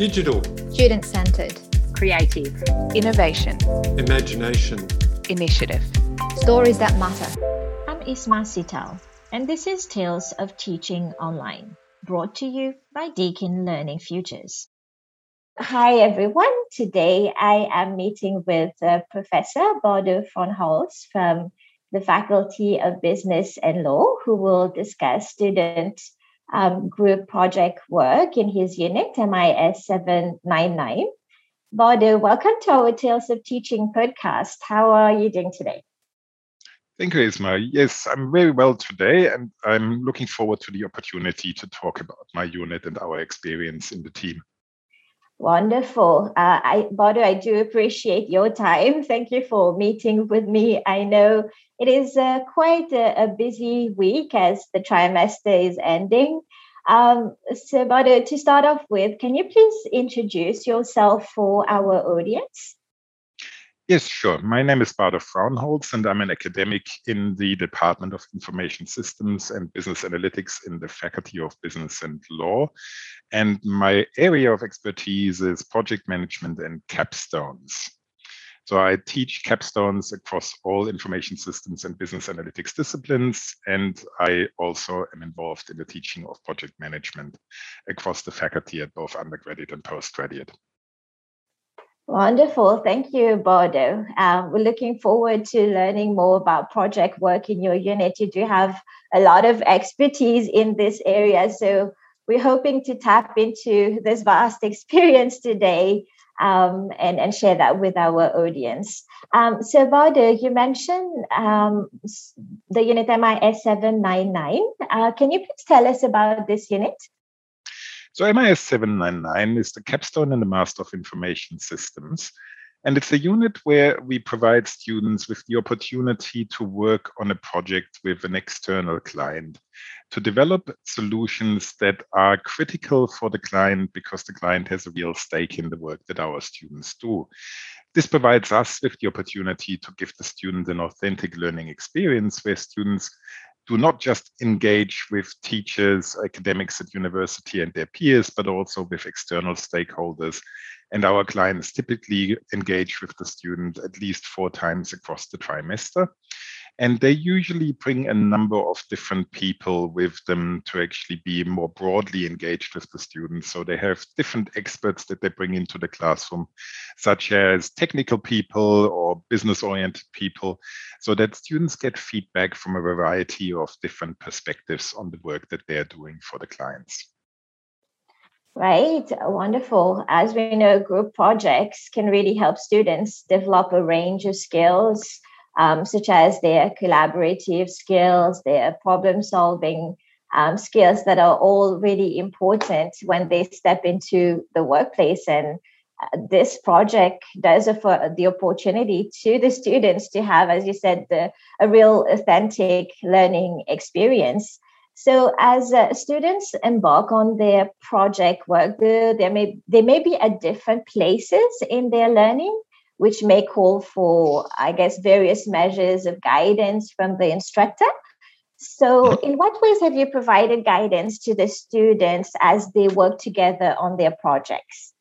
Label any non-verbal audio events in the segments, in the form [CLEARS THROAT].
Digital, Student centered. creative, innovation, imagination, initiative. Stories that matter. I'm Isma Seetal, and this is Tales of Teaching Online, brought to you by Deakin Learning Futures. Hi, everyone. Today I am meeting with uh, Professor Bardo Fraunholz from the Faculty of Business and Law, who will discuss student um, group project work in his unit, MIS 799. Bardo, welcome to our Tales of Teaching podcast. How are you doing today? Thank you, Isma. Yes, I'm very well today, and I'm looking forward to the opportunity to talk about my unit and our experience in the team. Wonderful. Uh, I, Bardo, I do appreciate your time. Thank you for meeting with me. I know it is uh, quite a, a, busy week as the trimester is ending. Um, so, Bardo, to start off with, can you please introduce yourself for our audience? Yes, sure. My name is Bardo Fraunholz, and I'm an academic in the Department of Information Systems and Business Analytics in the Faculty of Business and Law. And my area of expertise is project management and capstones. So I teach capstones across all information systems and business analytics disciplines, and I also am involved in the teaching of project management across the faculty at both undergraduate and postgraduate. Wonderful. Thank you, Bardo. Um, we're looking forward to learning more about project work in your unit. You do have a lot of expertise in this area. So we're hoping to tap into this vast [LAUGHS] experience today um, and, and share that with our audience. Um, so, Bardo, you mentioned um, the unit MIS 799. Uh, can you please tell us about this unit? So MIS 799 is the capstone in the Master of Information Systems. And it's a unit where we provide students with the opportunity to work on a project with an external client, to develop solutions that are critical for the client because the client has a real stake in the work that our students do. This provides us with the opportunity to give the student an authentic learning experience where students do not just engage with teachers, academics at university and their peers, but also with external stakeholders. And our clients typically engage with the student at least four times across the trimester. And they usually bring a number of different people with them to actually be more broadly engaged with the students. So they have different experts that they bring into the classroom, such as technical people or business oriented people, so that students get feedback from a variety of different perspectives on the work that they're doing for the clients. Right, wonderful. As we know, group projects can really help students develop a range of skills um, such as their collaborative skills, their problem solving um, skills that are all really important when they step into the workplace. And uh, this project does offer the opportunity to the students to have, as you said, the, a real authentic learning experience. So, as uh, students embark on their project work, there may they may be at different places in their learning, which may call for, I guess, various measures of guidance from the instructor. So, mm-hmm. in what ways have you provided guidance to the students as they work together on their projects?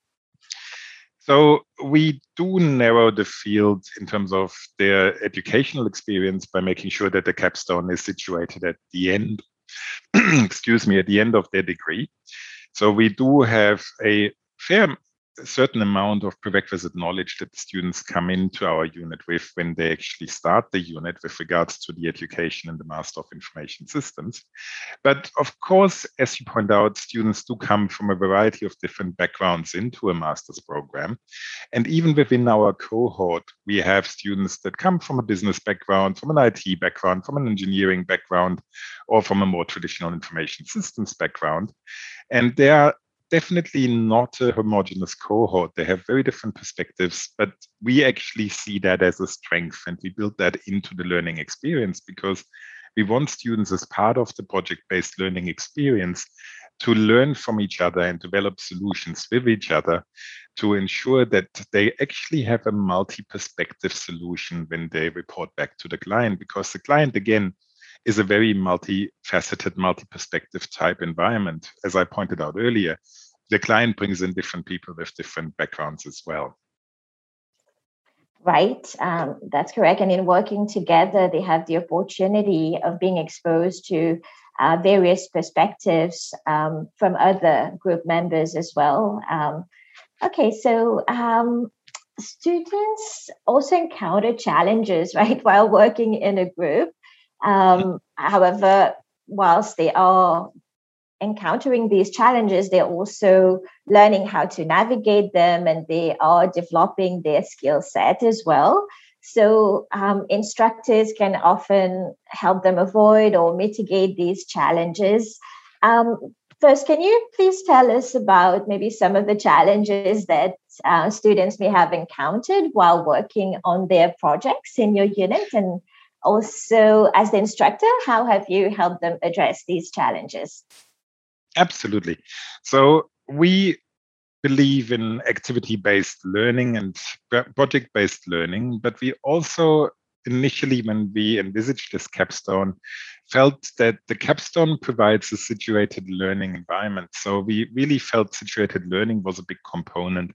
So, we do narrow the field in terms of their educational experience by making sure that the capstone is situated at the end, [CLEARS THROAT] excuse me, at the end of their degree. So, we do have a fair a certain amount of prerequisite knowledge that students come into our unit with when they actually start the unit with regards to the education in the Master of Information Systems. But of course, as you point out, students do come from a variety of different backgrounds into a master's program. And even within our cohort, we have students that come from a business background, from an IT background, from an engineering background, or from a more traditional information systems background. And there are definitely not a homogenous cohort. They have very different perspectives, but we actually see that as a strength and we build that into the learning experience because we want students as part of the project-based learning experience to learn from each other and develop solutions with each other to ensure that they actually have a multi-perspective solution when they report back to the client because the client again is a very multifaceted multi-perspective type environment as i pointed out earlier the client brings in different people with different backgrounds as well. Right, um, that's correct. And in working together, they have the opportunity of being exposed to uh, various perspectives um, from other group members as well. Um, okay, so um, students also encounter challenges, [LAUGHS] right, while working in a group. Um, however, whilst they are encountering these challenges, they're also learning how to navigate them and they are developing their skill set as well. So, um, instructors can often help them avoid or mitigate these challenges. Um, first, can you please tell us about maybe some of the challenges that uh, students may have encountered while working on their projects in your unit? And also, as the instructor, how have you helped them address these challenges? Absolutely. So we believe in activity based learning and project based learning, but we also initially, when we envisaged this capstone, felt that the capstone provides a situated learning environment. So we really felt situated learning was a big component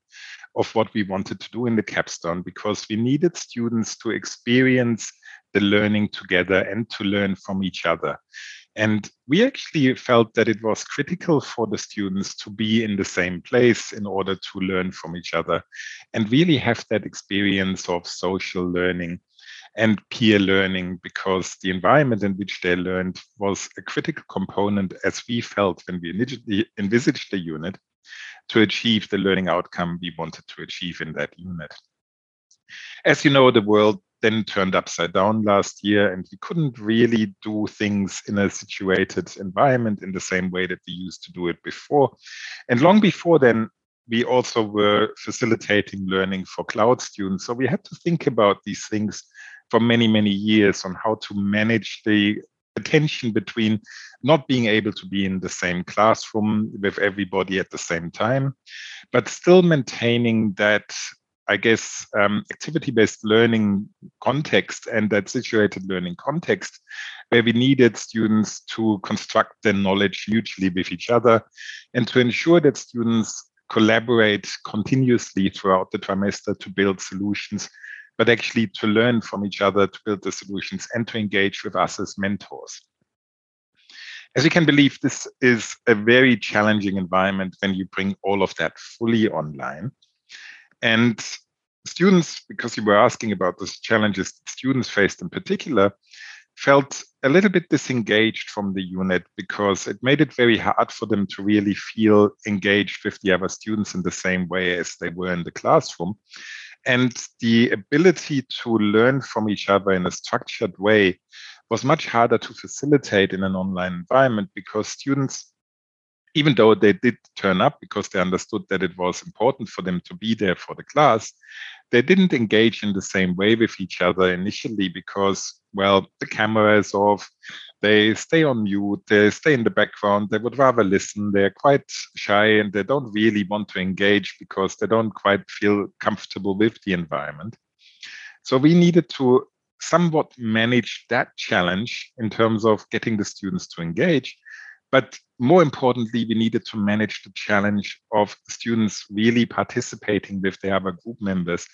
of what we wanted to do in the capstone because we needed students to experience the learning together and to learn from each other. And we actually felt that it was critical for the students to be in the same place in order to learn from each other and really have that experience of social learning and peer learning because the environment in which they learned was a critical component as we felt when we initially envisaged the unit to achieve the learning outcome we wanted to achieve in that unit. As you know, the world then turned upside down last year, and we couldn't really do things in a situated environment in the same way that we used to do it before. And long before then, we also were facilitating learning for cloud students. So we had to think about these things for many, many years on how to manage the attention between not being able to be in the same classroom with everybody at the same time, but still maintaining that I guess, um, activity based learning context and that situated learning context, where we needed students to construct their knowledge mutually with each other and to ensure that students collaborate continuously throughout the trimester to build solutions, but actually to learn from each other to build the solutions and to engage with us as mentors. As you can believe, this is a very challenging environment when you bring all of that fully online. And students, because you were asking about the challenges students faced in particular, felt a little bit disengaged from the unit because it made it very hard for them to really feel engaged with the other students in the same way as they were in the classroom. And the ability to learn from each other in a structured way was much harder to facilitate in an online environment because students even though they did turn up because they understood that it was important for them to be there for the class, they didn't engage in the same way with each other initially because, well, the camera is off, they stay on mute, they stay in the background, they would rather listen, they're quite shy and they don't really want to engage because they don't quite feel comfortable with the environment. So we needed to somewhat manage that challenge in terms of getting the students to engage but more importantly, we needed to manage the challenge of students really participating with their other group members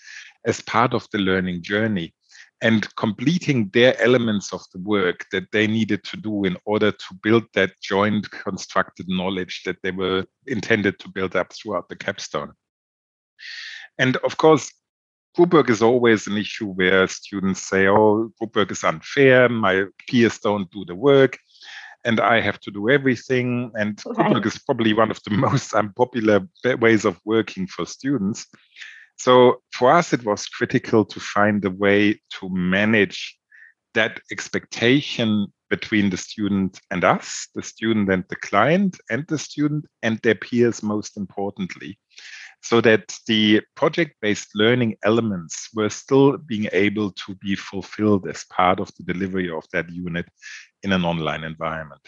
as part of the learning journey and completing their elements of the work that they needed to do in order to build that joint constructed knowledge that they were intended to build up throughout the capstone. And of course, group work is always an issue where students say, oh, group work is unfair, my peers don't do the work and I have to do everything. And right. is probably one of the [LAUGHS] most unpopular ways of working for students. So for us, it was critical to find a way to manage that expectation between the student and us, the student and the client, and the student and their peers, most importantly so that the project-based learning elements were still being able to be fulfilled as part of the delivery of that unit in an online environment.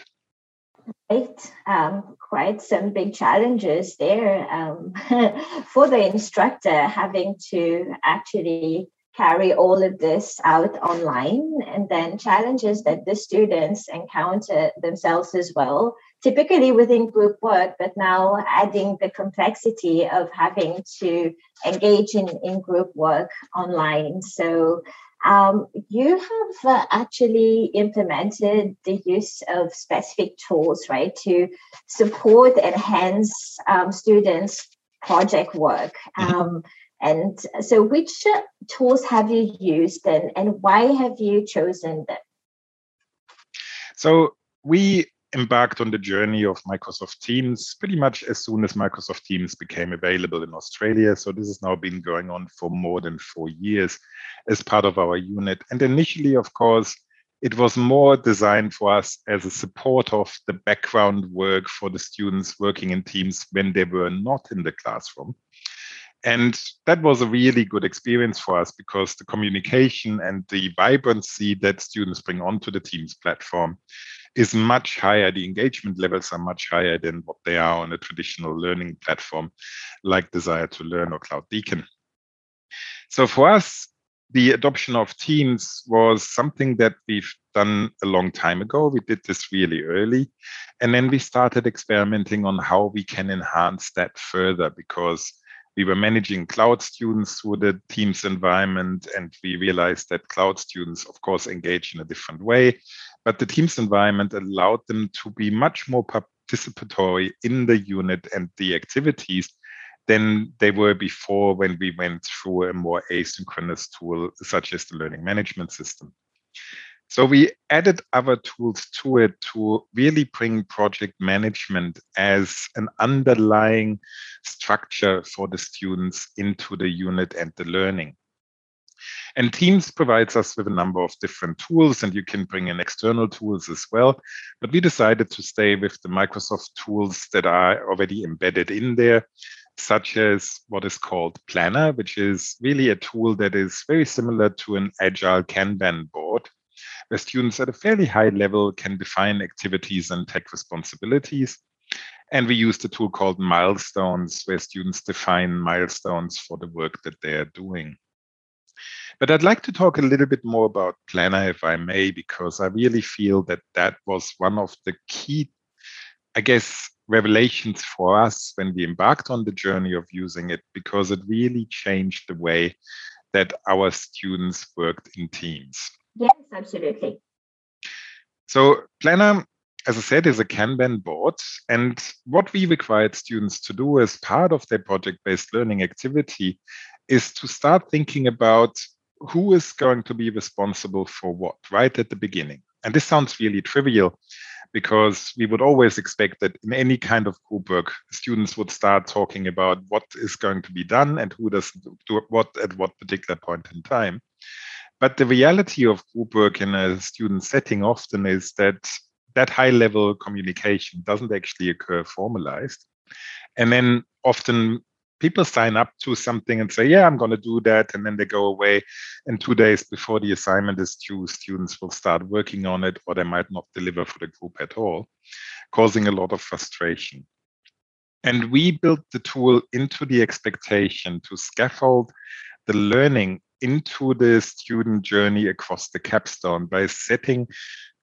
Right, um, quite some big challenges there um, [LAUGHS] for the instructor having to actually carry all of this out online and then challenges that the students encounter themselves as well typically within group work, but now adding the complexity of having to engage in, in group work online. So um, you have uh, actually implemented the use of specific tools, right, to support, enhance um, students' project work. Mm-hmm. Um, and so, which tools have you used and, and why have you chosen them? So, we embarked on the journey of Microsoft Teams pretty much as soon as Microsoft Teams became available in Australia. So this has now been going on for more than four years as part of our unit. And initially, of course, it was more designed for us as a support of the background work for the students working in teams when they were not in the classroom. And that was a really good experience for us because the communication and the vibrancy that students bring onto the Teams platform is much higher. The engagement levels are much higher than what they are on a traditional learning platform like Desire to Learn or Cloud Deakin. So for us, the adoption of Teams was something that we've done a long time ago. We did this really early. And then we started experimenting on how we can enhance that further because we were managing cloud students through the Teams environment, and we realized that cloud students, of course, engage in a different way. But the Teams environment allowed them to be much more participatory in the unit and the activities than they were before when we went through a more asynchronous tool such as the learning management system. So we added other tools to it to really bring project management as an underlying structure for the students into the unit and the learning. And Teams provides us with a number of different tools, and you can bring in external tools as well. But we decided to stay with the Microsoft tools that are already embedded in there, such as what is called Planner, which is really a tool that is very similar to an agile Kanban board, where students at a fairly high level can define activities and take responsibilities. And we use the tool called Milestones, where students define milestones for the work that they are doing. But I'd like to talk a little bit more about Planner, if I may, because I really feel that that was one of the key, I guess, revelations for us when we embarked on the journey of using it, because it really changed the way that our students worked in teams. Yes, absolutely. So, Planner, as I said, is a Kanban board. And what we required students to do as part of their project based learning activity is to start thinking about who is going to be responsible for what right at the beginning. And this sounds really trivial because we would always expect that in any kind of group work, students would start talking about what is going to be done and who does do what at what particular point in time. But the reality of group work in a student setting often is that that high level communication doesn't actually occur formalized. And then often people sign up to something and say, yeah, I'm going to do that. And then they go away. And two days before the assignment is due, students will start working on it, or they might not deliver for the group at all, causing a lot of frustration. And we built the tool into the expectation to scaffold the learning into the student journey across the capstone by setting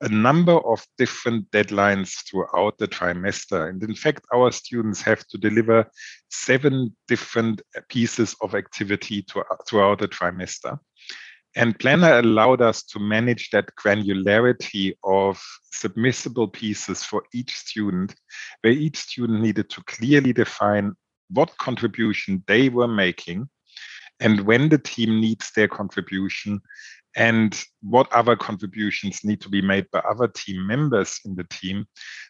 a number of different deadlines throughout the trimester. And in fact, our students have to deliver seven different pieces of activity to, throughout the trimester. And Planner allowed us to manage that granularity of submissible pieces for each student, where each student needed to clearly define what contribution they were making and when the team needs their contribution and what other contributions need to be made by other team members in the team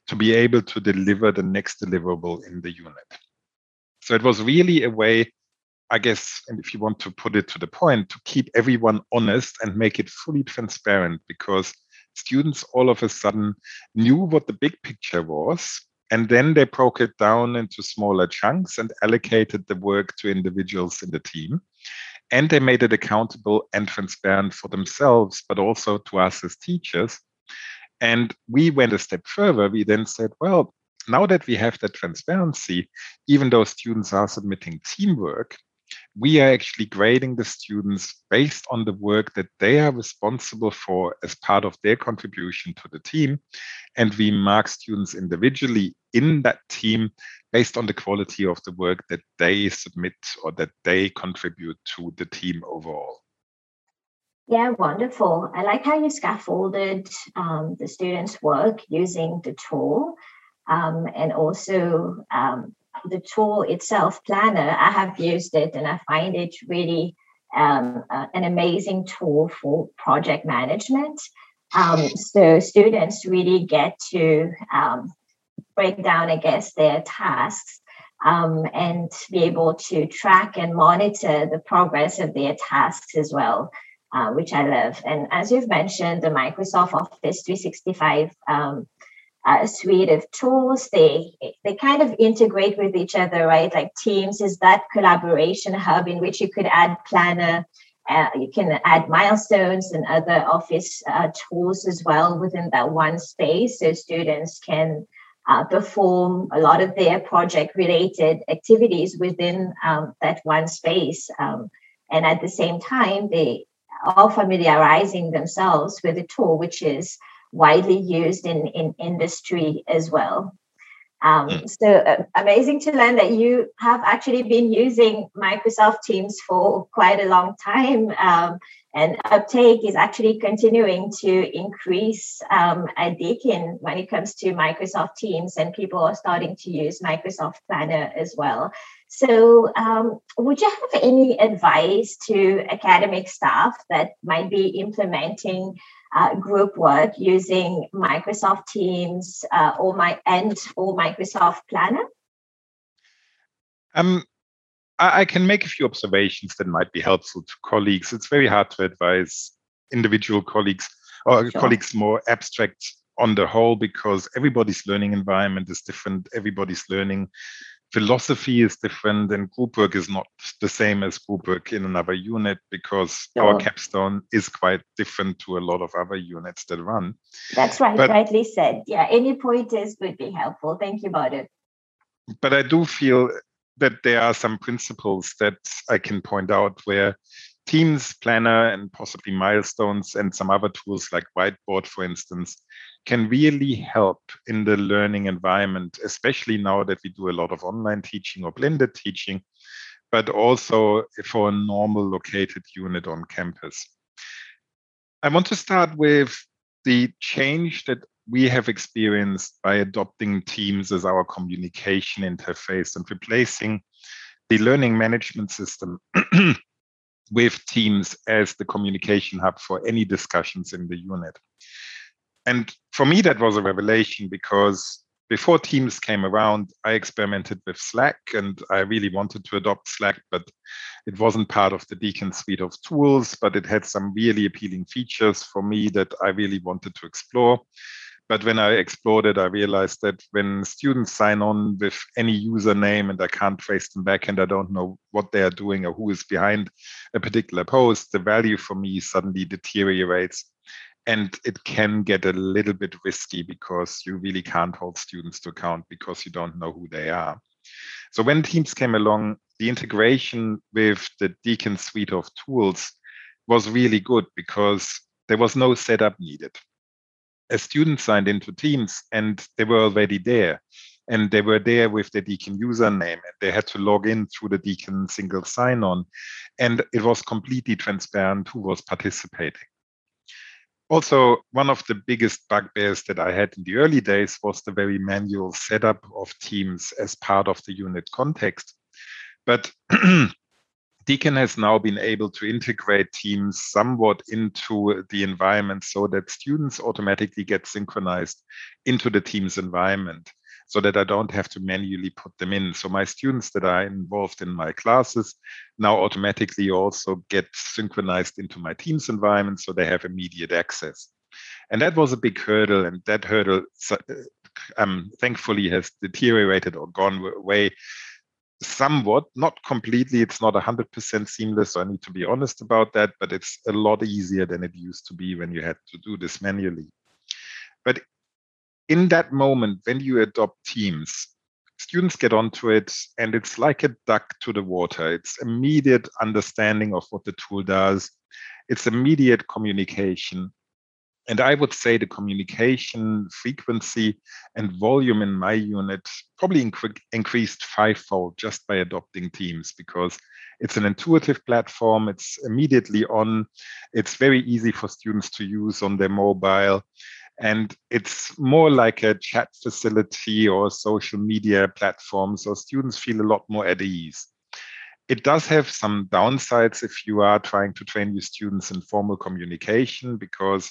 to be able to deliver the next deliverable in the unit. So it was really a way, I guess, and if you want to put it to the point, to keep everyone honest and make it fully transparent because students all of a sudden knew what the big picture was. And then they broke it down into smaller chunks and allocated the work to individuals in the team and they made it accountable and transparent for themselves, but also to us as teachers. And we went a step further. We then said, well, now that we have that transparency, even though students are submitting teamwork, we are actually grading the students based on the work that they are responsible for as part of their contribution to the team. And we mark students individually in that team based on the quality of the work that they submit or that they contribute to the team overall. Yeah, wonderful. I like how you scaffolded um, the students' work using the tool um, and also um, the tool itself, Planner. I have used it and I find it really uh, an amazing tool for project management. Um, so students really get to um, break down, I guess, their tasks um, and be able to track and monitor the progress of their tasks as well uh, which I love. And as you've mentioned, the Microsoft Office 365 um, uh, suite of tools, they they kind of integrate with each other, right? Like Teams is that collaboration hub in which you could add Planner. Uh, you can add milestones and other office uh, tools as well within that one space so students can uh, perform a lot of their project related activities within um, that one space um, and at the same time they are familiarizing themselves with the tool, which is widely used in, in industry as well. Um, hmm. so uh, amazing to learn that you have actually been using Microsoft Teams for quite a long time. Um, and uptake is actually continuing to increase um, at Deakin when it comes to Microsoft Teams, and people are starting to use Microsoft Planner as well. So, um, would you have any advice to academic staff that might be implementing uh, group work using Microsoft Teams uh, or my and or Microsoft Planner? Um, I, I can make a few observations that might be helpful to colleagues. It's very hard to advise individual colleagues or sure. colleagues more abstract on the whole because everybody's learning environment is different. Everybody's learning philosophy is different and group work is not the same as group work in another unit because sure. our capstone is quite different to a lot of other units that run. That's right, but, rightly said. Yeah, any pointers would be helpful. Thank you about it. But I do feel that there are some principles that I can point out where Teams, Planner, and possibly Milestones and some other tools like Whiteboard, for instance, can really help in the learning environment, especially now that we do a lot of online teaching or blended teaching, but also for a normal located unit on campus. I want to start with the change that we have experienced by adopting Teams as our communication interface and replacing the learning management system [CLEARS THROAT] with Teams as the communication hub for any discussions in the unit. And for me, that was a revelation because before Teams came around, I experimented with Slack and I really wanted to adopt Slack, but it wasn't part of the Deakin suite of tools, but it had some really appealing features for me that I really wanted to explore. But when I explored it, I realized that when students sign on with any username and I can't trace them back and I don't know what they are doing or who is behind a particular post, the value for me suddenly deteriorates. And it can get a little bit risky because you really can't hold students to account because you don't know who they are. So when Teams came along, the integration with the Deakin suite of tools was really good because there was no setup needed a student signed into Teams and they were already there. And they were there with the Deakin username and they had to log in through the Deakin single sign on. And it was completely transparent who was participating. Also, one of the biggest bugbears that I had in the early days was the very manual setup of Teams as part of the unit context. But [CLEARS THROAT] Deakin has now been able to integrate teams somewhat into the environment so that students automatically get synchronized into the team's environment so that I don't have to manually put them in. So my students that are involved in my classes now automatically also get synchronized into my team's environment so they have immediate access. And that was a big hurdle, and that hurdle uh, um, thankfully has deteriorated or gone away somewhat, not completely. It's not 100% seamless. So I need to be honest about that, but it's a lot easier than it used to be when you had to do this manually. But in that moment, when you adopt Teams, students get onto it and it's like a duck to the water. It's immediate understanding of what the tool does. It's immediate communication. And I would say the communication frequency and volume in my unit probably inc- increased fivefold just by adopting Teams because it's an intuitive platform. It's immediately on. It's very easy for students to use on their mobile. And it's more like a chat facility or social media platform. So students feel a lot more at ease. It does have some downsides if you are trying to train your students in formal communication because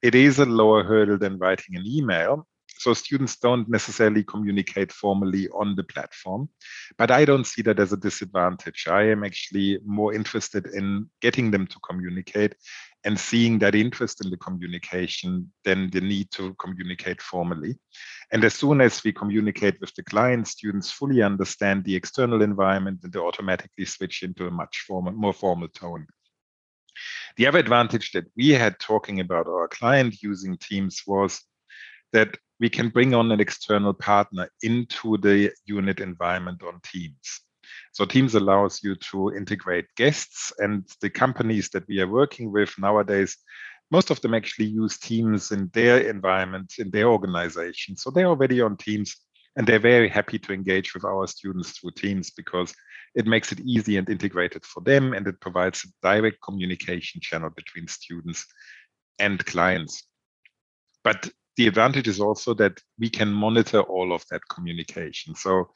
it is a lower hurdle than writing an email so students don't necessarily communicate formally on the platform but i don't see that as a disadvantage i am actually more interested in getting them to communicate and seeing that interest in the communication then the need to communicate formally and as soon as we communicate with the client students fully understand the external environment and they automatically switch into a much formal, more formal tone the other advantage that we had talking about our client using teams was that we can bring on an external partner into the unit environment on Teams. So Teams allows you to integrate guests and the companies that we are working with nowadays, most of them actually use Teams in their environment, in their organization. So they're already on Teams and they're very happy to engage with our students through Teams because it makes it easy and integrated for them and it provides a direct communication channel between students and clients. But the advantage is also that we can monitor all of that communication. So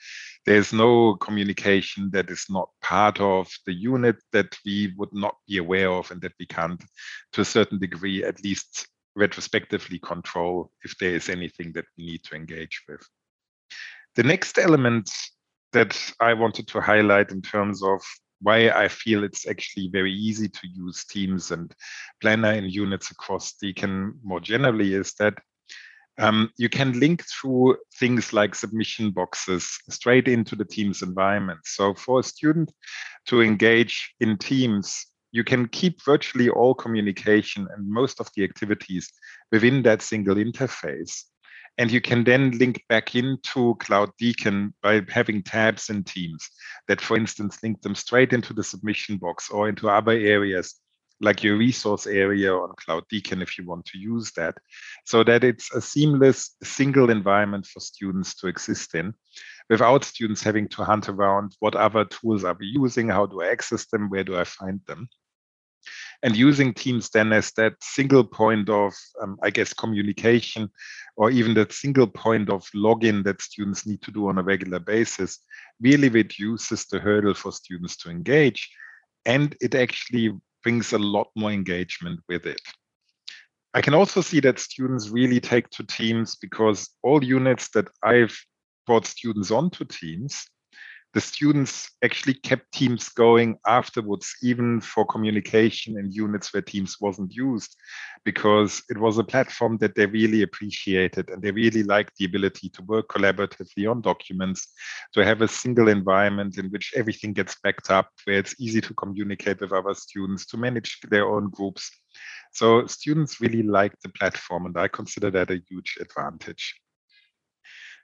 there's no communication that is not part of the unit that we would not be aware of and that we can't, to a certain degree, at least retrospectively control if there is anything that we need to engage with. The next element that I wanted to highlight in terms of why I feel it's actually very easy to use Teams and Planner in units across Deakin more generally is that um, you can link through things like submission boxes straight into the Teams environment. So for a student to engage in Teams, you can keep virtually all communication and most of the activities within that single interface. And you can then link back into Cloud Deakin by having tabs in Teams that, for instance, link them straight into the submission box or into other areas like your resource area on Cloud Deakin if you want to use that, so that it's a seamless single environment for students to exist in without students having to hunt around what other tools are we using, how do I access them, where do I find them. And using Teams then as that single point of, um, I guess, communication, or even that single point of login that students need to do on a regular basis, really reduces the hurdle for students to engage. And it actually brings a lot more engagement with it. I can also see that students really take to Teams because all units that I've brought students onto Teams the students actually kept Teams going afterwards, even for communication in units where Teams wasn't used, because it was a platform that they really appreciated and they really liked the ability to work collaboratively on documents, to have a single environment in which everything gets backed up, where it's easy to communicate with other students, to manage their own groups. So students really liked the platform, and I consider that a huge advantage.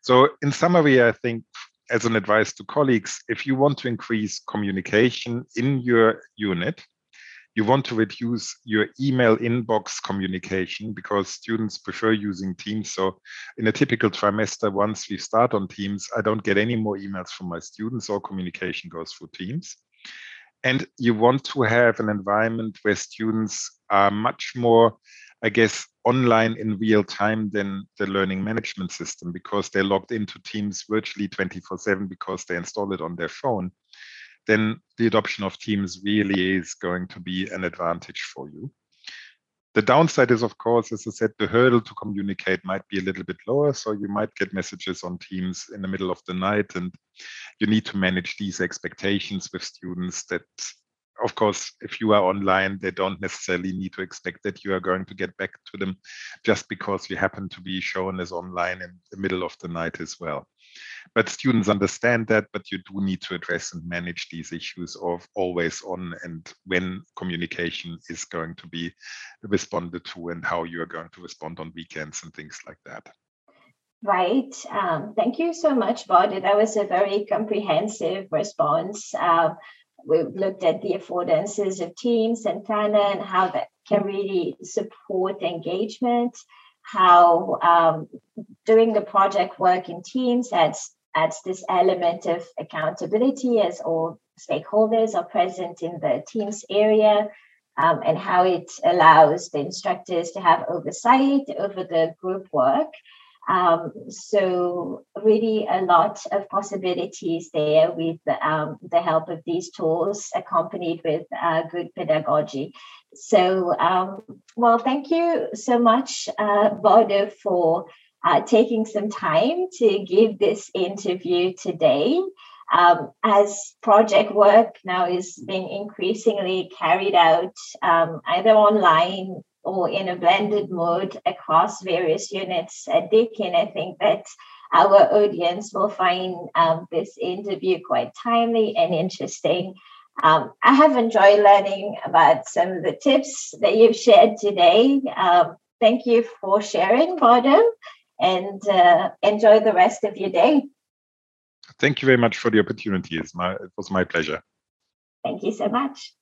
So in summary, I think as an advice to colleagues, if you want to increase communication in your unit, you want to reduce your email inbox communication because students prefer using Teams. So in a typical trimester, once we start on Teams, I don't get any more emails from my students or communication goes through Teams. And you want to have an environment where students are much more I guess, online in real time than the learning management system because they're logged into Teams virtually 24 7 because they install it on their phone, then the adoption of Teams really is going to be an advantage for you. The downside is, of course, as I said, the hurdle to communicate might be a little bit lower. So you might get messages on Teams in the middle of the night, and you need to manage these expectations with students that of course, if you are online, they don't necessarily need to expect that you are going to get back to them just because you happen to be shown as online in the middle of the night as well. But students understand that, but you do need to address and manage these issues of always on and when communication is going to be responded to and how you are going to respond on weekends and things like that. Right. Um, thank you so much, Bardo. That was a very comprehensive response. Uh, we've looked at the affordances of teams and Planner and how that can really support engagement, how um, doing the project work in teams adds, adds this element of accountability as all stakeholders are present in the teams area. Um, and how it allows the instructors to have oversight over the group work um, so really a lot of possibilities there with um, the help of these tools accompanied with uh, good pedagogy. So, um, well, thank you so much, uh, Bardo, for uh, taking some time to give this interview today. Um, as project work now is being increasingly carried out um, either online or in a blended mode across various units at Deakin. I think that our audience will find um, this interview quite timely and interesting. Um, I have enjoyed learning about some of the tips that you've shared today. Um, thank you for sharing, Bardo, and uh, enjoy the rest of your day. Thank you very much for the opportunity. My, it was my pleasure. Thank you so much.